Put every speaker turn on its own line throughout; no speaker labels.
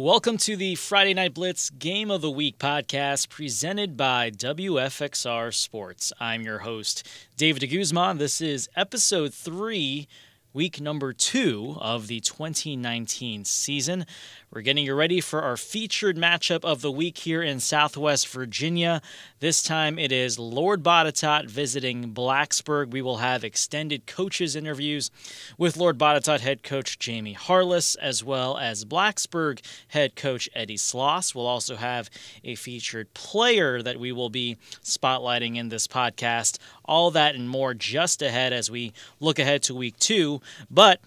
Welcome to the Friday Night Blitz Game of the Week podcast presented by WFXR Sports. I'm your host, David DeGuzman. This is episode three, week number two of the 2019 season. We're getting you ready for our featured matchup of the week here in Southwest Virginia. This time it is Lord Botetourt visiting Blacksburg. We will have extended coaches interviews with Lord Botetourt head coach Jamie Harless as well as Blacksburg head coach Eddie Sloss. We'll also have a featured player that we will be spotlighting in this podcast. All that and more just ahead as we look ahead to week two. But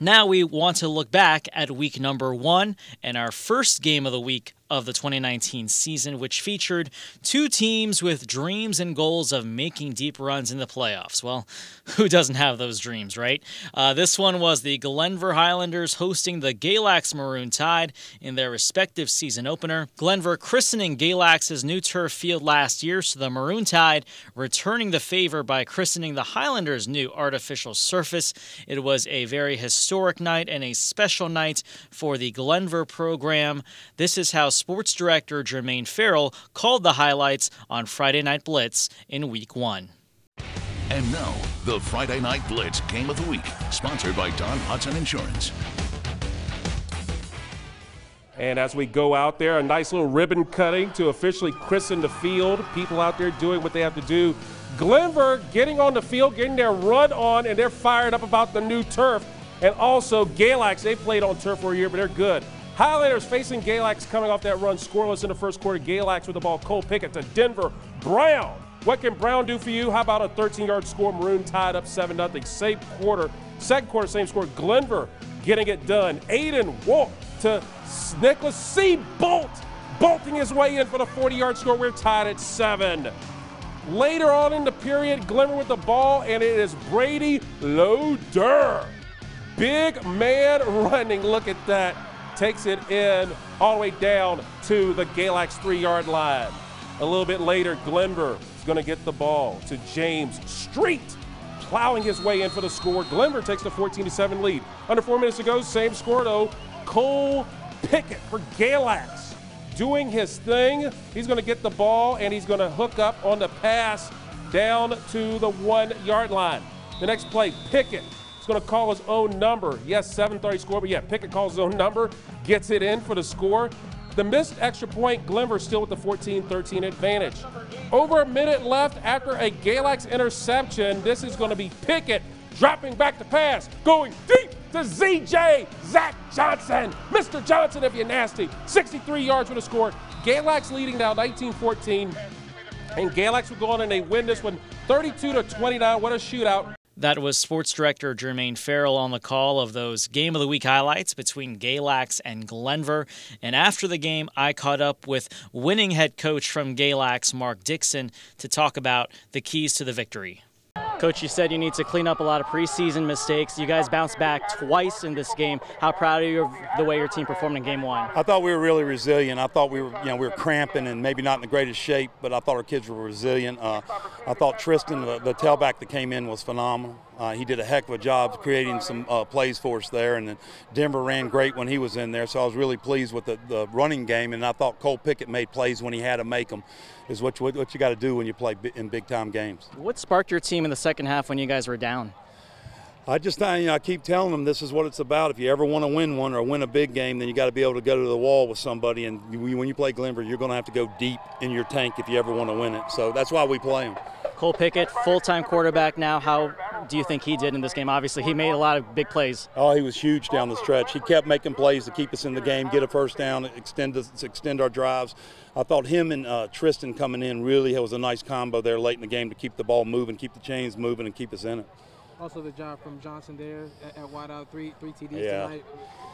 now we want to look back at week number one and our first game of the week of the 2019 season, which featured two teams with dreams and goals of making deep runs in the playoffs. Well, who doesn't have those dreams, right? Uh, this one was the Glenvar Highlanders hosting the Galax Maroon Tide in their respective season opener. Glenvar christening Galax's new turf field last year, so the Maroon Tide returning the favor by christening the Highlanders' new artificial surface. It was a very historic night and a special night for the Glenvar program. This is how sports director Jermaine Farrell called the highlights on Friday Night Blitz in Week 1.
And now, the Friday Night Blitz Game of the Week, sponsored by Don Hudson Insurance.
And as we go out there, a nice little ribbon cutting to officially christen the field. People out there doing what they have to do. Glenvar getting on the field, getting their run on, and they're fired up about the new turf. And also Galax, they played on turf for a year, but they're good. Highlanders facing Galax coming off that run scoreless in the first quarter. Galax with the ball. Cole Pickett to Denver. Brown. What can Brown do for you? How about a 13 yard score? Maroon Tide up 7 0. Same quarter. Second quarter, same score. Glenvar getting it done. Aiden Wolf to Nicholas C. Bolt. Bolting his way in for the 40 yard score. We're tied at 7. Later on in the period, Glenvar with the ball, and it is Brady Loader. Big man running. Look at that takes it in all the way down to the Galax three yard line. A little bit later, Glenvar is going to get the ball to James Street, plowing his way in for the score. Glenvar takes the 14 7 lead. Under four minutes to go, same score though. Cole Pickett for Galax doing his thing. He's going to get the ball and he's going to hook up on the pass down to the one yard line. The next play, Pickett Going to call his own number. Yes, 730 score, but yeah, Pickett calls his own number, gets it in for the score. The missed extra point, Glenvar still with the 14-13 advantage. Over a minute left after a Galax interception. This is going to be Pickett dropping back to pass, going deep to ZJ Zach Johnson. Mr. Johnson, if you're nasty. 63 yards for the score. Galax leading now 19-14. And Galax will go on and they win this one 32 to 29. What a shootout.
That was sports director Jermaine Farrell on the call of those game of the week highlights between Galax and Glenvar. And after the game, I caught up with winning head coach from Galax, Mark Dixon, to talk about the keys to the victory. Coach, you said you need to clean up a lot of preseason mistakes. You guys bounced back twice in this game. How proud are you of the way your team performed in game one?
I thought we were really resilient. I thought we were, you know, we were cramping and maybe not in the greatest shape, but I thought our kids were resilient. Uh, I thought Tristan, the, the tailback that came in, was phenomenal. Uh, he did a heck of a job creating some uh, plays for us there, and then Denver ran great when he was in there. So I was really pleased with the, the running game, and I thought Cole Pickett made plays when he had to make them. Is what you, what you got to do when you play in big time games.
What sparked your team in the second half when you guys were down?
I just know, I keep telling them this is what it's about. If you ever want to win one or win a big game, then you got to be able to go to the wall with somebody. And you, when you play Glenvar, you're going to have to go deep in your tank if you ever want to win it. So that's why we play them.
Cole Pickett, full-time quarterback now. How do you think he did in this game? Obviously, he made a lot of big plays.
Oh, he was huge down the stretch. He kept making plays to keep us in the game, get a first down, extend us, extend our drives. I thought him and uh, Tristan coming in really it was a nice combo there late in the game to keep the ball moving, keep the chains moving, and keep us in it.
Also, the job from Johnson there at, at wideout, three three TDs yeah. tonight.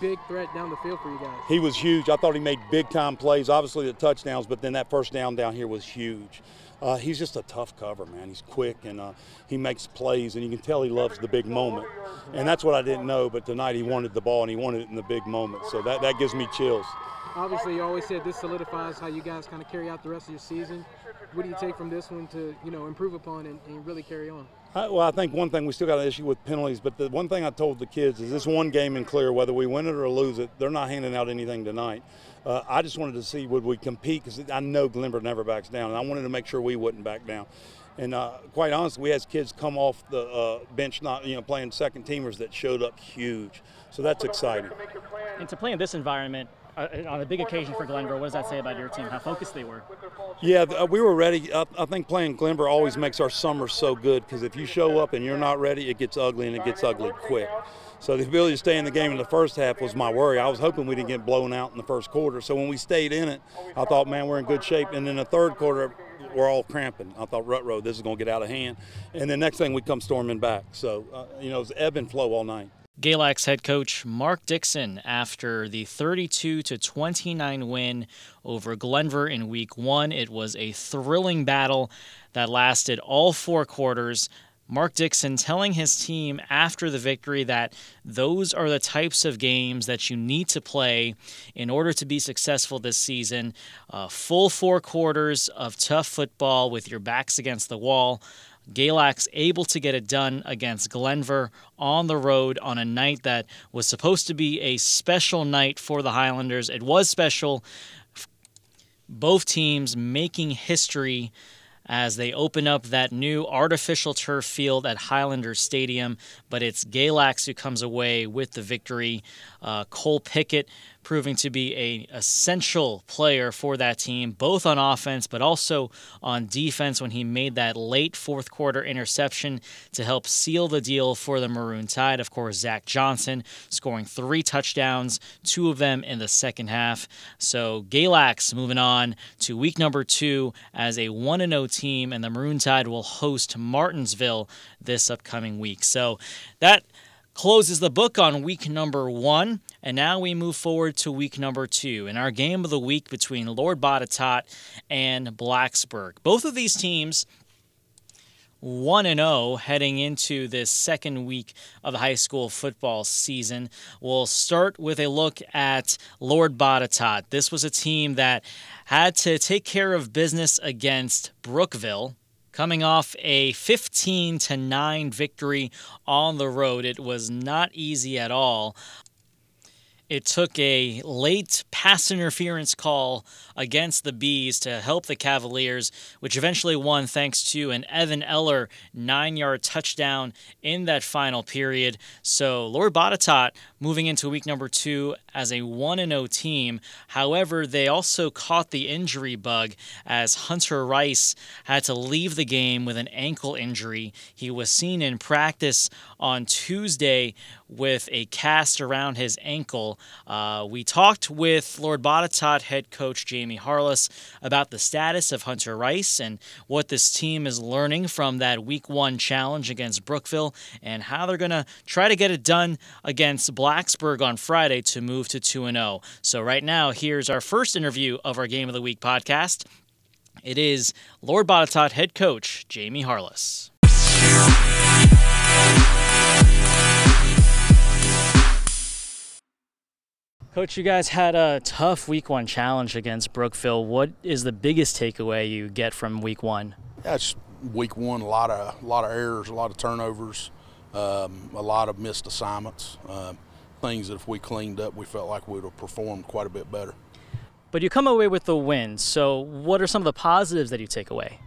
Big threat down the field for you guys.
He was huge. I thought he made big time plays. Obviously, the touchdowns, but then that first down down here was huge. Uh, he's just a tough cover, man. He's quick and uh, he makes plays, and you can tell he loves the big moment. And that's what I didn't know, but tonight he wanted the ball and he wanted it in the big moment. So that, that gives me chills.
obviously you always said this solidifies how you guys kind of carry out the rest of your season. What do you take from this one to you know improve upon and, and really carry on?
I, well, I think one thing we still got an issue with penalties, but the one thing I told the kids is this one game in clear, whether we win it or lose it, they're not handing out anything tonight. Uh, I just wanted to see would we compete because I know Glenvar never backs down, and I wanted to make sure we wouldn't back down. And uh, quite honestly, we had kids come off the uh, bench, not you know playing second teamers that showed up huge. So that's exciting.
And to play in this environment, on a big occasion for Glenvar, what does that say about your team? How focused they were?
Yeah, uh, we were ready. I, I think playing Glenvar always makes our summer so good because if you show up and you're not ready, it gets ugly and it gets ugly quick. So the ability to stay in the game in the first half was my worry. I was hoping we didn't get blown out in the first quarter. So when we stayed in it, I thought, man, we're in good shape. And in the third quarter, we're all cramping. I thought, rut row, this is going to get out of hand. And the next thing we come storming back. So, uh, you know, it was ebb and flow all night.
Galax head coach Mark Dixon after the 32 to 29 win over Glenvar in week 1. It was a thrilling battle that lasted all 4 quarters. Mark Dixon telling his team after the victory that those are the types of games that you need to play in order to be successful this season. Uh, full four quarters of tough football with your backs against the wall. Galax able to get it done against Glenvar on the road on a night that was supposed to be a special night for the Highlanders. It was special. Both teams making history as they open up that new artificial turf field at Highlander Stadium. But it's Galax who comes away with the victory. Uh, Cole Pickett proving to be a essential player for that team, both on offense but also on defense when he made that late fourth quarter interception to help seal the deal for the Maroon Tide. Of course, Zach Johnson scoring three touchdowns, two of them in the second half. So Galax moving on to week number two as a 1 0 team, and the Maroon Tide will host Martinsville this upcoming week. So that closes the book on week number one. And now we move forward to week number two in our game of the week between Lord Botetourt and Blacksburg. Both of these teams 1 and 0 heading into this second week of the high school football season. We'll start with a look at Lord Botetourt. This was a team that had to take care of business against Brookville coming off a 15 to 9 victory on the road. It was not easy at all. It took a late pass interference call against the Bees to help the Cavaliers, which eventually won thanks to an Evan Eller nine yard touchdown in that final period. So Lord Botetourt moving into week number two as a 1 0 team. However, they also caught the injury bug as Hunter Rice had to leave the game with an ankle injury. He was seen in practice on Tuesday with a cast around his ankle. Uh, we talked with Lord Botetourt head coach Jamie Harless about the status of Hunter Rice and what this team is learning from that week one challenge against Brookville and how they're going to try to get it done against Blacksburg on Friday to move to 2 0. So, right now, here's our first interview of our Game of the Week podcast. It is Lord Botetourt head coach Jamie Harless. Coach, you guys had a tough week one challenge against Brookville. What is the biggest takeaway you get from week one?
That's week one. A lot of a lot of errors, a lot of turnovers, um, a lot of missed assignments. Uh, things that if we cleaned up, we felt like we would have performed quite a bit better.
But you come away with the win. So, what are some of the positives that you take away?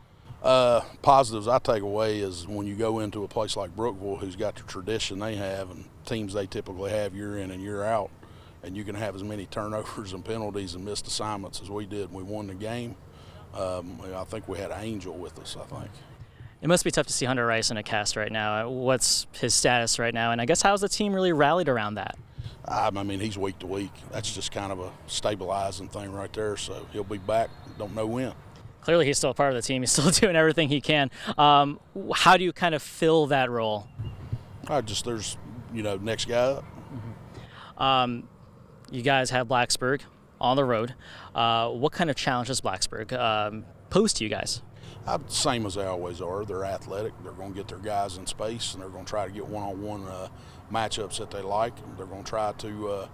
Uh, positives I take away is when you go into a place like Brookville, who's got the tradition they have and teams they typically have year in and year out and you can have as many turnovers and penalties and missed assignments as we did. And we won the game. Um, I think we had an angel with us. I think.
It must be tough to see Hunter Rice in a cast right now. What's his status right now? And I guess how's the team really rallied around that?
I mean, he's week to week. That's just kind of a stabilizing thing right there. So he'll be back. Don't know when.
Clearly, he's still a part of the team. He's still doing everything he can. Um, how do you kind of fill that role?
I just there's you know next guy up.
Mm-hmm. Um, you guys have Blacksburg on the road. Uh, what kind of challenges Blacksburg um, pose to you guys?
Uh, same as they always are. They're athletic. They're going to get their guys in space, and they're going to try to get one-on-one uh, matchups that they like. They're going to try to uh,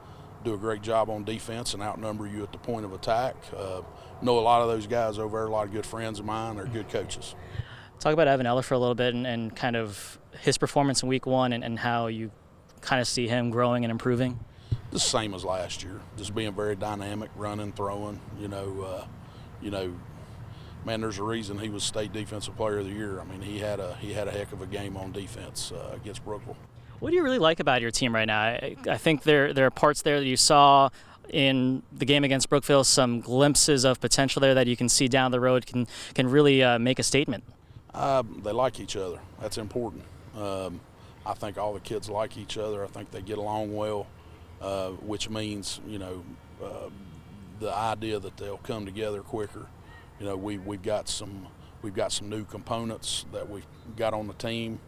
do a great job on defense and outnumber you at the point of attack. Uh, know a lot of those guys over there, a lot of good friends of mine. They're good coaches.
Talk about Evan Eller for a little bit and, and kind of his performance in week one and, and how you kind of see him growing and improving.
The same as last year, just being very dynamic, running, throwing. You know, uh, you know, man, there's a reason he was state defensive player of the year. I mean, he had a he had a heck of a game on defense uh, against Brookville.
What do you really like about your team right now? I, I think there there are parts there that you saw in the game against Brookville, some glimpses of potential there that you can see down the road can can really uh, make a statement.
Um, they like each other. That's important. Um, I think all the kids like each other. I think they get along well, uh, which means you know uh, the idea that they'll come together quicker. You know, we we've got some we've got some new components that we've got on the team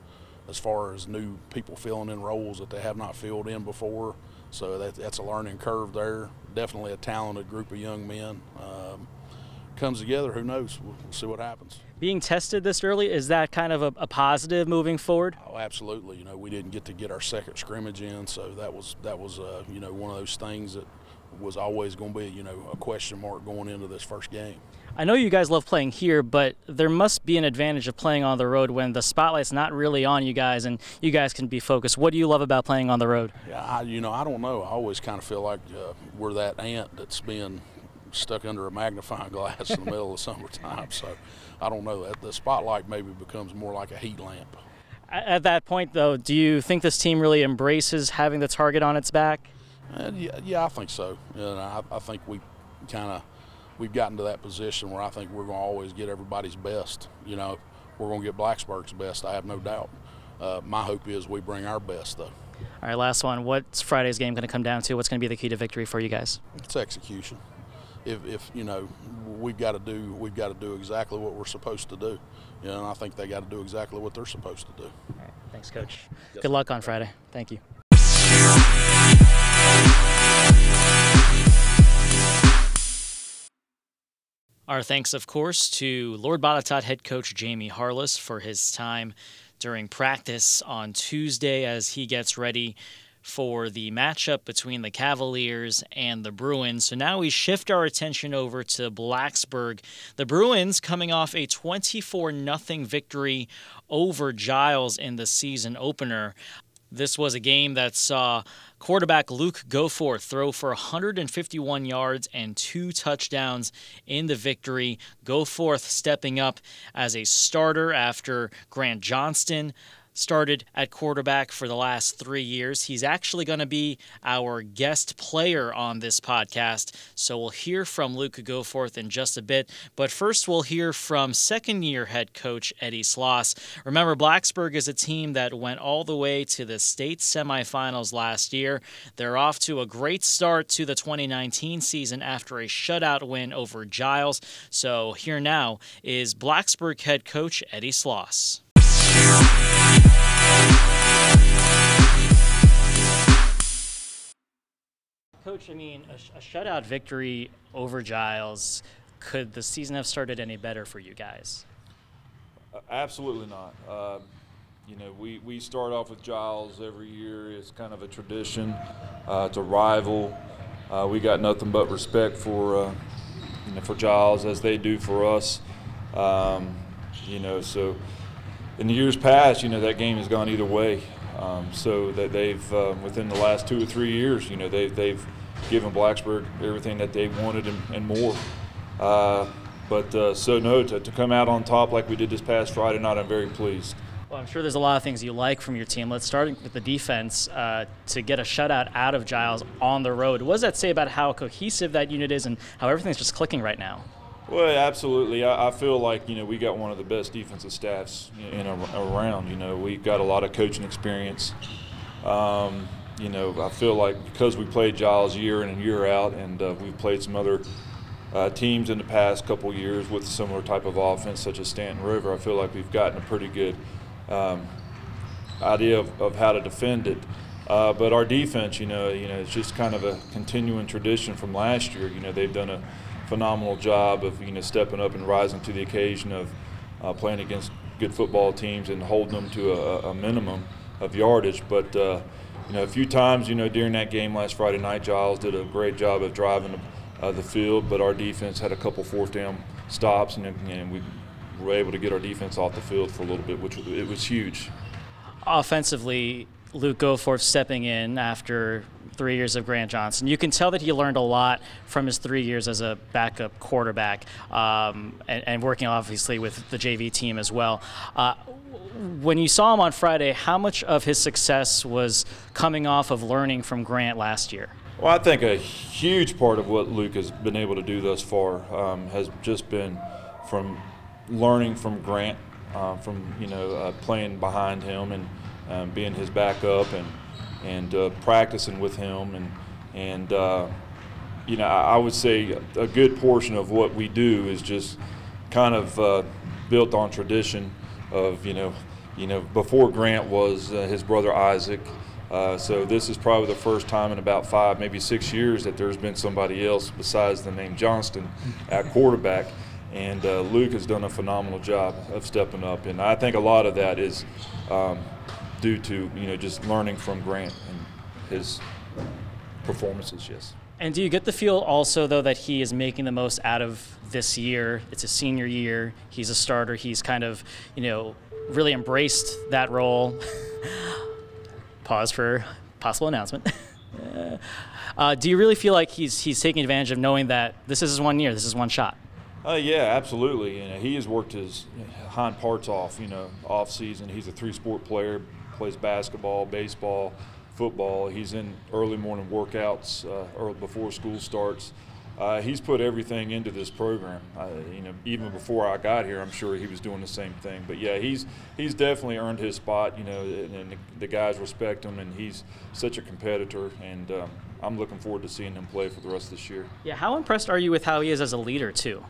as far as new people filling in roles that they have not filled in before. So that, that's a learning curve there. Definitely a talented group of young men. Um, comes together, who knows? We'll, we'll, see what happens.
Being tested this early, is that kind of a, a, positive moving forward?
Oh, absolutely. You know, we didn't get to get our second scrimmage in, so that was that was uh, you know one of those things that was always going to be you know a question mark going into this first game.
I know you guys love playing here, but there must be an advantage of playing on the road when the spotlight's not really on you guys and you guys can be focused. What do you love about playing on the road?
Yeah, I, you know, I don't know. I always kind of feel like uh, we're that ant that's being stuck under a magnifying glass in the middle of summertime. So I don't know. That the spotlight maybe becomes more like a heat lamp.
At that point, though, do you think this team really embraces having the target on its back?
Uh, yeah, yeah, I think so. And I, I think we kind of we've gotten to that position where I think we're going to always get everybody's best. You know, we're going to get Blacksburg's best. I have no doubt. Uh, my hope is we bring our best, though.
All right, last one. What's Friday's game going to come down to? What's going to be the key to victory for you guys?
It's execution. If, if you know, we've got to do we've got to do exactly what we're supposed to do. You know, and I think they got to do exactly what they're supposed to do.
All right, thanks, Coach. Good luck on Friday. Thank you. Our thanks, of course, to Lord Botetourt head coach Jamie Harless for his time during practice on Tuesday as he gets ready for the matchup between the Cavaliers and the Bruins. So now we shift our attention over to Blacksburg. The Bruins coming off a 24 0 victory over Giles in the season opener. This was a game that saw quarterback Luke Goforth throw for 151 yards and two touchdowns in the victory. Goforth stepping up as a starter after Grant Johnston started at quarterback for the last three years. He's actually going to be our guest player on this podcast. So we'll hear from Luke Goforth in just a bit. But first, we'll hear from second year head coach Eddie Sloss. Remember, Blacksburg is a team that went all the way to the state semifinals last year. They're off to a great start to the 2019 season after a shutout win over Giles. So here now is Blacksburg head coach Eddie Sloss. Coach, I mean, a, a, shutout victory over Giles, could the season have started any better for you guys?
Absolutely not. Uh, you know, we, we start off with Giles every year. It's kind of a tradition. Uh, it's a rival. Uh, we got nothing but respect for, uh, you know, for Giles as they do for us. Um, you know, so in the years past, you know, that game has gone either way. Um, so that they've um, within the last two or three years, you know, they, they've given Blacksburg everything that they wanted and, and more. Uh, but uh, so no, to, to come out on top like we did this past Friday night, I'm very pleased.
Well, I'm sure there's a lot of things you like from your team. Let's start with the defense. Uh, to get a shutout out of Giles on the road, what does that say about how cohesive that unit is and how everything's just clicking right now?
Well, absolutely. I, I, feel like you know we got one of the best defensive staffs in, around. You know, we've got a lot of coaching experience. Um, you know, I feel like because we played Giles year in and year out, and uh, we've played some other uh, teams in the past couple years with a similar type of offense, such as Staunton River. I feel like we've gotten a pretty good um, idea of, of, how to defend it. Uh, but our defense, you know, you know, it's just kind of a continuing tradition from last year. You know, they've done a phenomenal job of you know stepping up and rising to the occasion of uh, playing against good football teams and holding them to a, a minimum of yardage. But uh, you know, a few times, you know, during that game last Friday night, Giles did a great job of driving uh, the field, but our defense had a couple fourth down stops, and, and we were able to get our defense off the field for a little bit, which it was huge.
Offensively, Luke Goforth stepping in after three years of Grant Johnston. You can tell that he learned a lot from his three years as a backup quarterback um, and, and, working obviously with the JV team as well. Uh, when you saw him on Friday, how much of his success was coming off of learning from Grant last year?
Well, I think a huge part of what Luke has been able to do thus far um, has just been from learning from Grant, uh, from you know uh, playing behind him and um, being his backup and and uh, practicing with him and and uh, you know I, would say a good portion of what we do is just kind of uh, built on tradition of you know you know before Grant was uh, his brother Isaac. Uh, so this is probably the first time in about five, maybe six years that there's been somebody else besides the name Johnston at quarterback. And uh, Luke has done a phenomenal job of stepping up. And I think a lot of that is um, due to you know just learning from Grant and his performances. Yes.
And do you get the feel also though that he is making the most out of this year? It's a senior year. He's a starter. He's kind of you know really embraced that role. Pause for possible announcement. uh, do you really feel like he's he's taking advantage of knowing that this is his one year, this is one shot?
Uh, yeah, absolutely. You know, he has worked his hind parts off. You know, off season. He's a three-sport player, plays basketball, baseball, football. He's in early morning workouts uh, early before school starts. Uh, he's put everything into this program. Uh, you know, even before I got here, I'm sure he was doing the same thing. But yeah, he's he's definitely earned his spot. You know, and, and the, the, guys respect him, and he's such a competitor. And um, I'm looking forward to seeing him play for the rest of this year.
Yeah, how impressed are you with how he is as a leader too?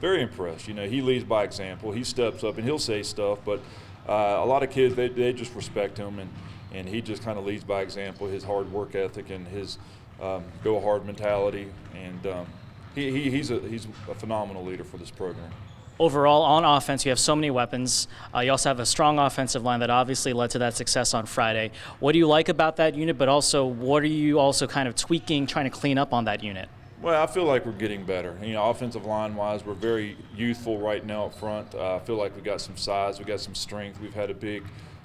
Very impressed. You know, he leads by example. He steps up and he'll say stuff, but uh, a lot of kids they, they just respect him and and he just kind of leads by example his hard work ethic and his um, go hard mentality and um, he, he, he's a he's a phenomenal leader for this program.
Overall on offense you have so many weapons. Uh, you also have a strong offensive line that obviously led to that success on friday. What do you like about that unit but also what are you also kind of tweaking trying to clean up on that unit
well, I feel like we're getting better. You know, offensive line wise, we're very youthful right now up front. Uh, I feel like we got some size, we got some strength. We've had a big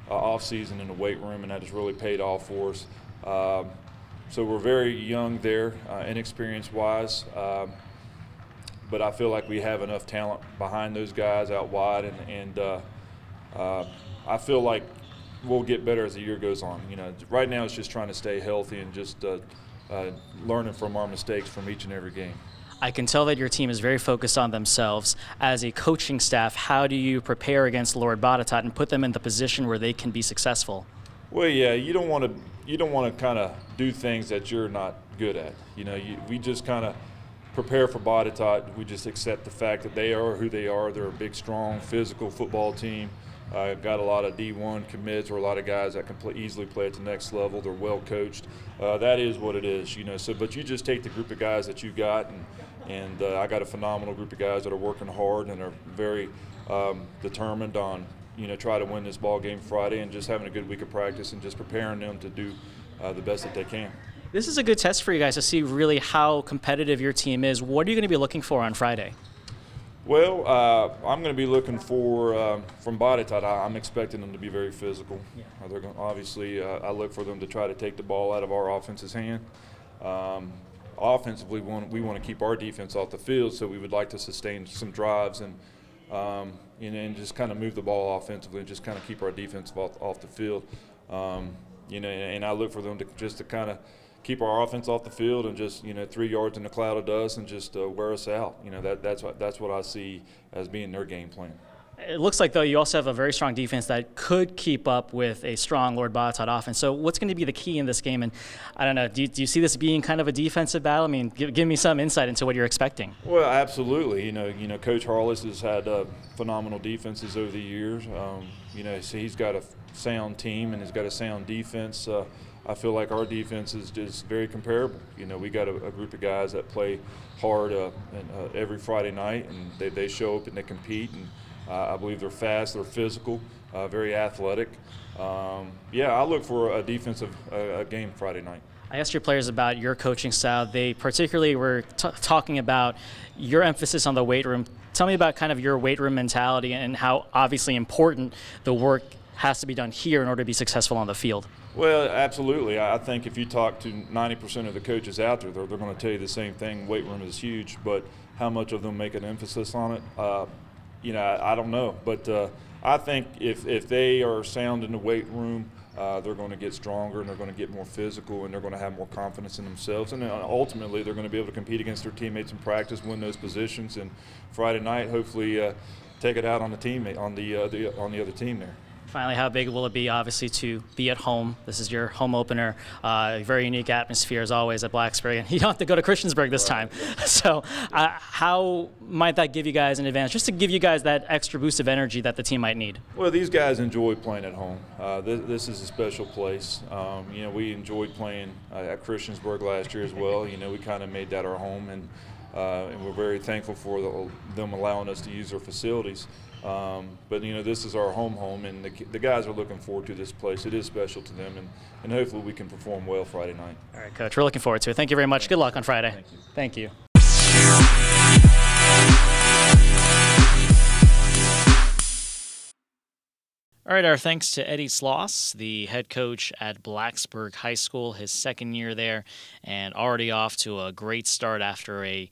uh, off season in the weight room, and that has really paid off for us. Um, so we're very young there, uh, inexperienced wise. Um, but I feel like we have enough talent behind those guys out wide, and, and uh, uh, I feel like we'll get better as the year goes on. You know, right now it's just trying to stay healthy and just uh, learning from our mistakes from each and every game.
I can tell that your team is very focused on themselves. As a coaching staff, how do you prepare against Lord Botetourt and put them in the position where they can be successful?
Well, yeah, you don't want to you don't want to kind of do things that you're not good at. You know, you, we just kind of prepare for Botetourt. We just accept the fact that they are who they are. They're a big, strong, physical football team. Uh, got a lot of D1 commits or a lot of guys that can play, easily play at the next level. They're well coached. Uh, that is what it is, you know. So, but you just take the group of guys that you got, and and uh, I got a phenomenal group of guys that are working hard and are very um, determined on you know try to win this ball game Friday and just having a good week of practice and just preparing them to do uh, the best that they can.
This is a good test for you guys to see really how competitive your team is. What are you going to be looking for on Friday?
Well, uh, I'm going to be looking for uh, from Botetourt. I'm expecting them to be very physical. Yeah. They're going, obviously, uh, I look for them to try to take the ball out of our offense's hand. Um, offensively, we want, we want to keep our defense off the field, so we would like to sustain some drives and um, and, and just kind of move the ball offensively and just kind of keep our defense off, off the field. Um, you know, and, and I look for them to just to kind of keep our offense off the field and just you know three yards in a cloud of dust and just uh, wear us out. You know that that's what that's what I see as being their game plan.
It looks like though you also have a very strong defense that could keep up with a strong Lord Botetourt offense. So what's going to be the key in this game? And I don't know, do you, do you see this being kind of a defensive battle? I mean, give, give, me some insight into what you're expecting.
Well, absolutely. You know, you know, Coach Harless has had uh, phenomenal defenses over the years. Um, you know, so he's got a sound team and he's got a sound defense. Uh, I feel like our defense is just very comparable. You know, we got a, a group of guys that play hard uh, and, uh, every Friday night, and they, they show up and they compete. And uh, I believe they're fast, they're physical, uh, very athletic. Um, yeah, I look for a defensive game Friday night.
I asked your players about your coaching style. They particularly were t- talking about your emphasis on the weight room. Tell me about kind of your weight room mentality and how obviously important the work has to be done here in order to be successful on the field.
Well, absolutely. I think if you talk to 90% of the coaches out there, they're, they're going to tell you the same thing. Weight room is huge, but how much of them make an emphasis on it, uh, you know, I, I, don't know. But uh, I think if, if they are sound in the weight room, uh, they're going to get stronger and they're going to get more physical and they're going to have more confidence in themselves. And ultimately, they're going to be able to compete against their teammates in practice, win those positions, and Friday night, hopefully, uh, take it out on the teammate on the, uh, the on the other team there.
Finally, how big will it be, obviously, to be at home? This is your home opener. Uh, very unique atmosphere, as always, at Blacksburg. And you don't have to go to Christiansburg this time. So, uh, how might that give you guys an advantage, just to give you guys that extra boost of energy that the team might need?
Well, these guys enjoy playing at home. Uh, this, this, is a special place. Um, you know, we enjoyed playing uh, at Christiansburg last year as well. You know, we kind of made that our home, and, uh, and we're very thankful for the, them allowing us to use their facilities. Um, but you know, this is our home home, and the, the, guys are looking forward to this place. It is special to them, and, and hopefully we can perform well Friday night.
All right, Coach, we're looking forward to it. Thank you very much. Good luck on Friday. Thank you. Thank you. All right, our thanks to Eddie Sloss, the head coach at Blacksburg High School, his second year there, and already off to a great start after a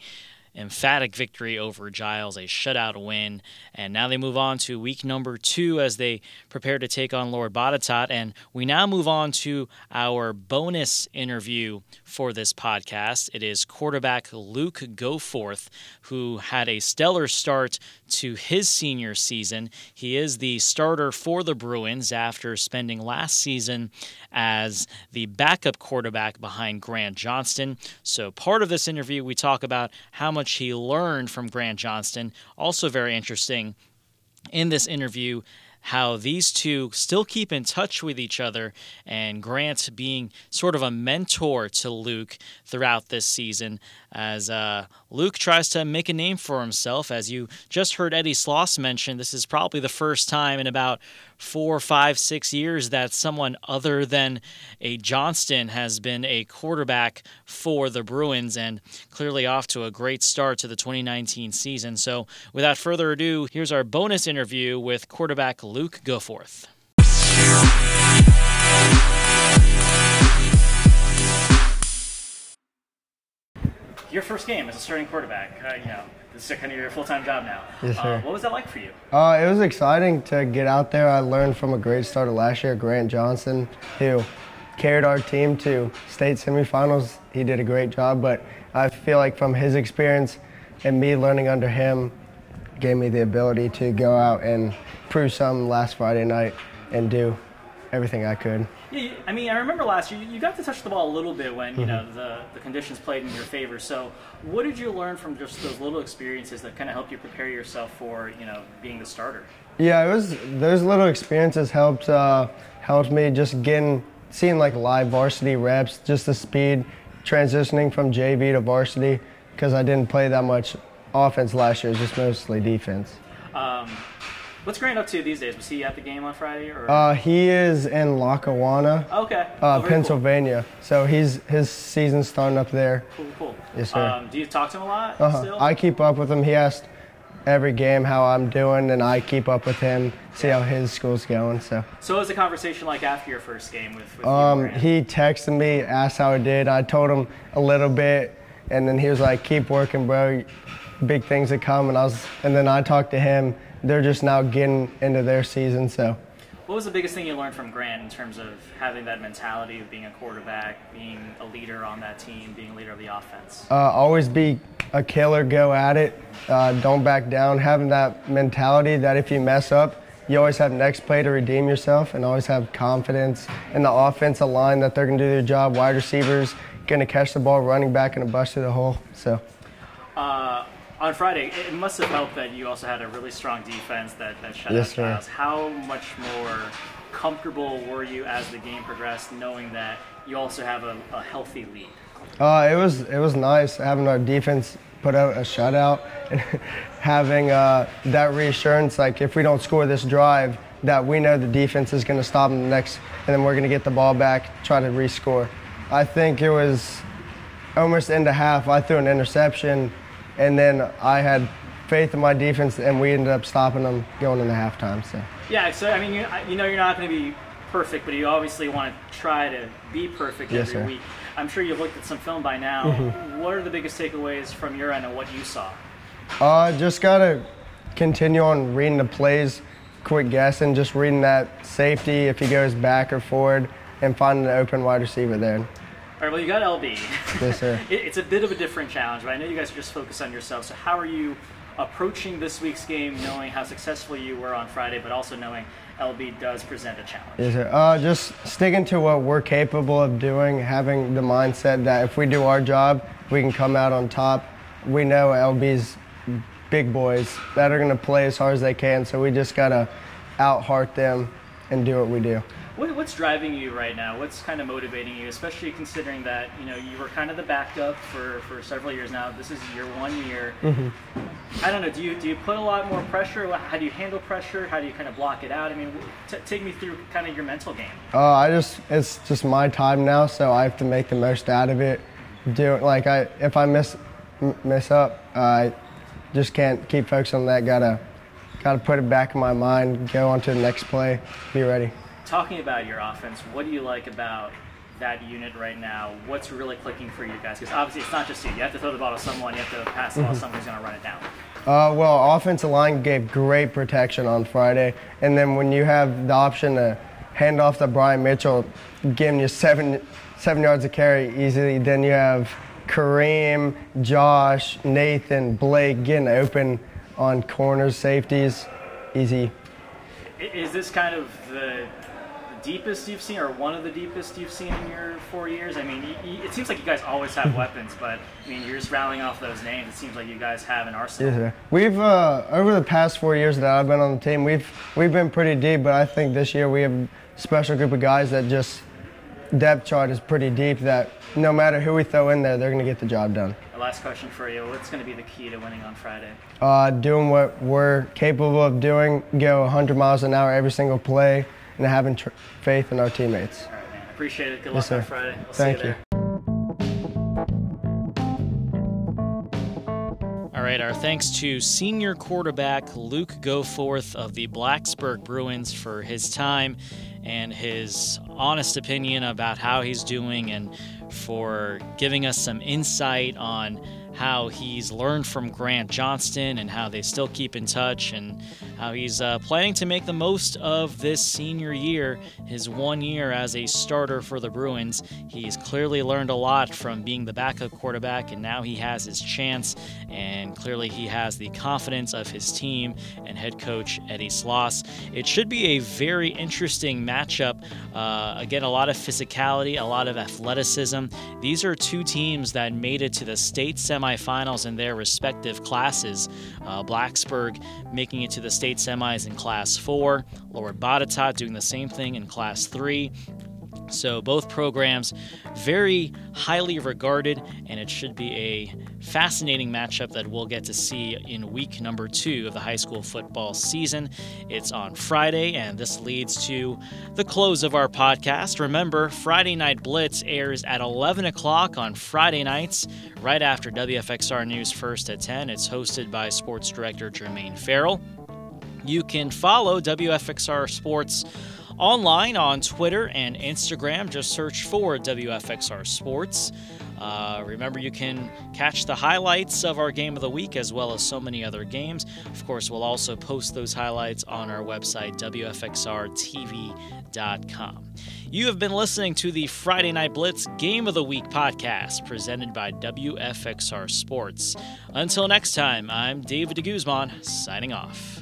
emphatic victory over Giles, a shutout win. And now they move on to week number two as they prepare to take on Lord Botetourt. And we now move on to our bonus interview for this podcast. It is quarterback Luke Goforth, who had a stellar start to his senior season. He is the starter for the Bruins after spending last season as the backup quarterback behind Grant Johnston. So, part of this interview, we talk about how much he learned from Grant Johnston. Also, very interesting in this interview how these two still keep in touch with each other, and Grant being sort of a mentor to Luke throughout this season as uh, Luke tries to make a name for himself. As you just heard Eddie Sloss mention, this is probably the first time in about four, five, six years that someone other than a Johnston has been a quarterback for the Bruins and clearly off to a great start to the 2019 season. So, without further ado, here's our bonus interview with quarterback Luke Goforth. your first game as a starting quarterback. Uh, you know, this is kind of your full-time job now.
Yes, sir.
Uh, what was that like for you?
Uh, it was exciting to get out there. I learned from a great starter last year, Grant Johnston, who carried our team to state semifinals. He did a great job, but I feel like from his experience and me learning under him gave me the ability to go out and prove something last Friday night and do everything I could.
Yeah, I mean, I remember last year you got to touch the ball a little bit when you know mm-hmm. the, the conditions played in your favor. So, what did you learn from just those little experiences that kind of helped you prepare yourself for you know being the starter?
Yeah, it was those little experiences helped uh, helped me just getting seeing like live varsity reps, just the speed transitioning from JV to varsity because I didn't play that much offense last year, was just mostly defense. Um,
What's Grant up to these days? Was he at the game on Friday? Or?
Uh, he is in Lackawanna,
okay.
Uh, oh, Pennsylvania. Cool. So he's his season's starting up there.
Cool, cool.
Yes, sir. Um,
do you talk to him a lot?
Uh-huh. Still? I keep up with him. He asks every game how I'm doing, and I keep up with him, see how his school's going. So.
So what was the conversation like after your first game with? with
um, he texted me, asked how I did. I told him a little bit, and then he was like, "Keep working, bro. Big things to come." And I was, and then I talked to him they're just now getting into their season. So,
what was the biggest thing you learned from Grant in terms of having that mentality of being a quarterback, being a leader on that team, being a leader of the offense?
Uh, always be a killer, go at it, uh, don't back down. Having that mentality that if you mess up, you always have next play to redeem yourself, and always have confidence in the offensive line that they're going to do their job. Wide receivers going to catch the ball, running back, and a bust through the hole. So.
Uh, on Friday, it must have helped that you also had a really strong defense that, that shut yes, out Giles. How much more comfortable were you as the game progressed, knowing that you also have a, a healthy lead?
Uh, it was it was nice having our defense put out a shutout and having uh, that reassurance. Like if we don't score this drive, that we know the defense is going to stop them the next, and then we're going to get the ball back, try to rescore. I think it was almost into half. I threw an interception, and then I had faith in my defense, and we ended up stopping them going into halftime. So.
Yeah, so I mean, you, you know, you're not going to be perfect, but you obviously want to try to be perfect
Yes,
every
sir.
week. I'm sure you've looked at some film by now.
Mhm.
What are the biggest takeaways from your end of what you saw?
Uh, just gotta continue on reading the plays, quick guessing, just reading that safety if he goes back or forward, and finding an open wide receiver there.
All right, well, you got LB.
Yes, sir.
It- it's a bit of a different challenge, but I know you guys are just focused on yourself. So, how are you approaching this week's game, knowing how successful you were on Friday, but also knowing LB does present a challenge?
Yes, sir. Uh, just sticking to what we're capable of doing, having the mindset that if we do our job, we can come out on top. We know LB's big boys that are going to play as hard as they can, so we just got to out heart them and do what we do.
What, what's driving you right now? What's kind of motivating you, especially considering that you know you were kind of the backup for, for several years now. This is your one year.
Mhm.
I don't know. Do you do you put a lot more pressure? How do you handle pressure? How do you kind of block it out? I mean, t- take me through kind of your mental game.
Uh, I just it's just my time now, so I have to make the most out of it. Do it like I if I miss m- miss up, I just can't keep focused on that. Gotta gotta put it back in my mind, go on to the next play, be ready.
Talking about your offense, what do you like about that unit right now? What's really clicking for you guys? Because obviously it's not just you. You have to throw the ball to someone. You have to pass the ball to
Mhm.
someone who's going to run it down.
Uh, well, offensive line gave great protection on Friday, and then when you have the option to hand off to Brian Mitchell, giving you seven seven yards of carry easily, then you have Kareem, Josh, Nathan, Blake getting open on corners, safeties, easy.
Is this kind of the deepest you've seen, or one of the deepest you've seen in your four years? I mean, y- y- it seems like you guys always have weapons, but I mean, you're just rattling off those names. It seems like you guys have an arsenal.
Yes, sir. We've uh, over the past four years that I've been on the team, we've we've been pretty deep, but I think this year we have a special group of guys that just depth chart is pretty deep. That no matter who we throw in there, they're going to get the job done.
The last question for you: What's going to be the key to winning on Friday?
Uh, doing what we're capable of doing, go 100 miles an hour every single play, and having tr- faith in our teammates.
Appreciate it. Good
Yes,
luck on. Friday. We'll
Thank
see you.
you.
There. All right, our thanks to senior quarterback Luke Goforth of the Blacksburg Bruins for his time and his honest opinion about how he's doing and for giving us some insight on how he's learned from Grant Johnston and how they still keep in touch and how he's uh, planning to make the most of this senior year, his one year as a starter for the Bruins. He's clearly learned a lot from being the backup quarterback, and now he has his chance. And clearly, he has the confidence of his team and head coach Eddie Sloss. It should be a very interesting matchup. Uh, again, a lot of physicality, a lot of athleticism. These are two teams that made it to the state semifinals in their respective classes. Uh, Blacksburg making it to the state semis in Class 4, Lord Botetourt doing the same thing in Class 3. So, both programs very highly regarded, and it should be a fascinating matchup that we'll get to see in week number two of the high school football season. It's on Friday, and this leads to the close of our podcast. Remember, Friday Night Blitz airs at 11 o'clock on Friday nights, right after WFXR News First at 10. It's hosted by sports director Jermaine Farrell. You can follow WFXR Sports online on Twitter and Instagram. Just search for WFXR Sports. Uh, remember, you can catch the highlights of our game of the week as well as so many other games. Of course, we'll also post those highlights on our website, WFXRTV.com. You have been listening to the Friday Night Blitz Game of the Week podcast presented by WFXR Sports. Until next time, I'm David de Guzman signing off.